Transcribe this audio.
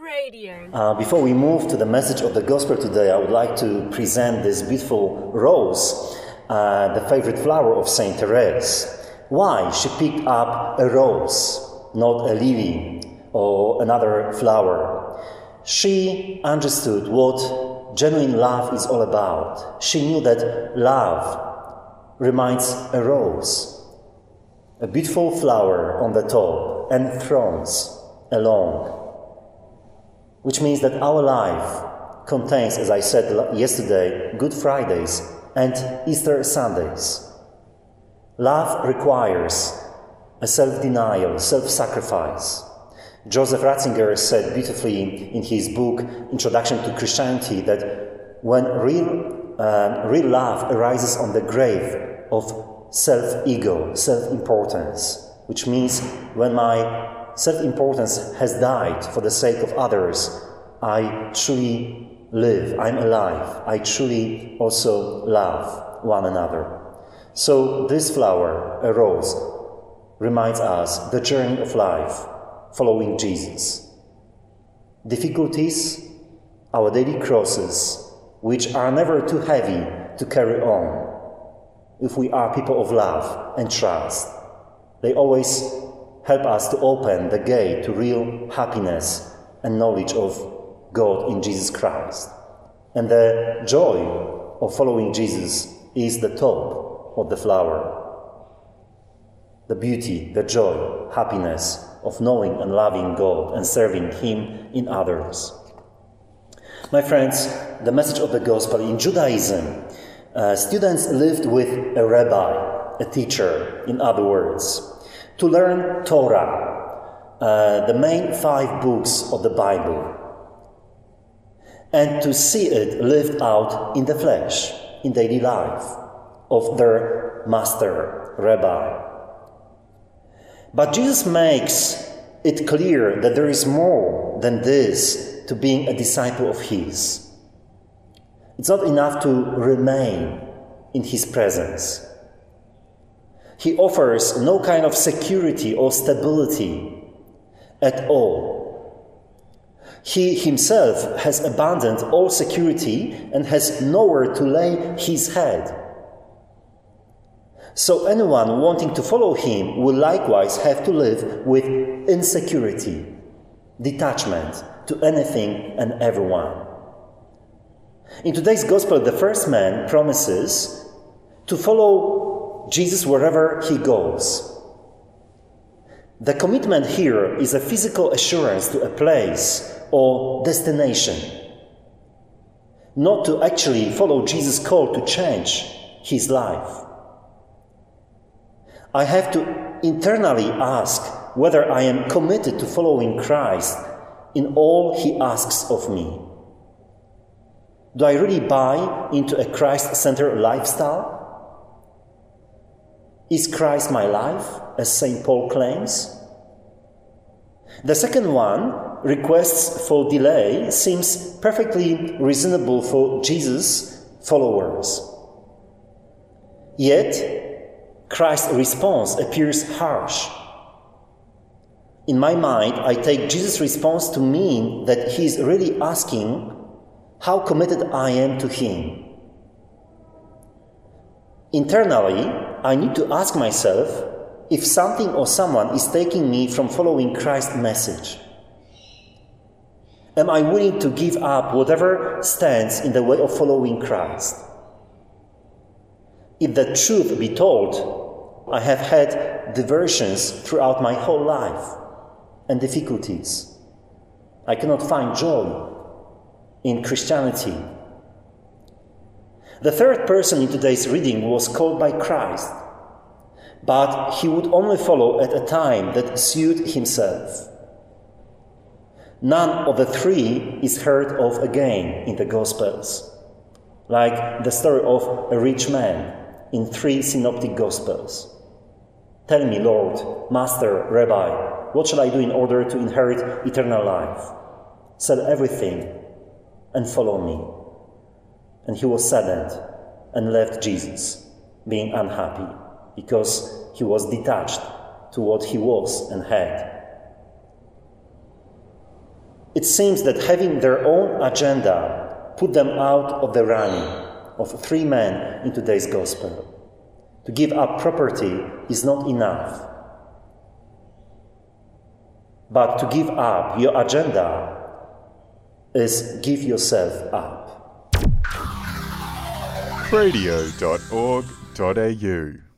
Radio. Uh, before we move to the message of the gospel today, I would like to present this beautiful rose, uh, the favorite flower of Saint Therese. Why she picked up a rose, not a lily or another flower? She understood what genuine love is all about. She knew that love reminds a rose, a beautiful flower on the top and thorns along which means that our life contains, as I said yesterday, Good Fridays and Easter Sundays. Love requires a self denial, self sacrifice. Joseph Ratzinger said beautifully in his book Introduction to Christianity that when real, uh, real love arises on the grave of self ego, self importance, which means when my self importance has died for the sake of others, I truly live, I'm alive, I truly also love one another. So, this flower, a rose, reminds us the journey of life following Jesus. Difficulties, our daily crosses, which are never too heavy to carry on if we are people of love and trust. They always help us to open the gate to real happiness and knowledge of God in Jesus Christ. And the joy of following Jesus is the top of the flower. The beauty, the joy, happiness of knowing and loving God and serving Him in others. My friends, the message of the gospel in Judaism, uh, students lived with a rabbi, a teacher, in other words to learn Torah, uh, the main five books of the Bible, and to see it lived out in the flesh, in daily life of their master, rabbi. But Jesus makes it clear that there is more than this to being a disciple of His. It's not enough to remain in His presence. He offers no kind of security or stability at all. He himself has abandoned all security and has nowhere to lay his head. So, anyone wanting to follow him will likewise have to live with insecurity, detachment to anything and everyone. In today's gospel, the first man promises to follow Jesus wherever he goes. The commitment here is a physical assurance to a place or destination, not to actually follow Jesus' call to change his life. I have to internally ask whether I am committed to following Christ in all he asks of me. Do I really buy into a Christ centered lifestyle? Is Christ my life, as St. Paul claims? The second one, requests for delay, seems perfectly reasonable for Jesus' followers. Yet, Christ's response appears harsh. In my mind, I take Jesus' response to mean that he is really asking how committed I am to him. Internally, I need to ask myself if something or someone is taking me from following Christ's message. Am I willing to give up whatever stands in the way of following Christ? If the truth be told, I have had diversions throughout my whole life and difficulties. I cannot find joy in Christianity the third person in today's reading was called by Christ, but he would only follow at a time that suited himself. None of the three is heard of again in the Gospels, like the story of a rich man in three synoptic Gospels. Tell me, Lord, Master, Rabbi, what shall I do in order to inherit eternal life? Sell everything and follow me. And he was saddened and left Jesus, being unhappy because he was detached to what he was and had. It seems that having their own agenda put them out of the running of three men in today's gospel. To give up property is not enough. But to give up your agenda is give yourself up. radio.org.au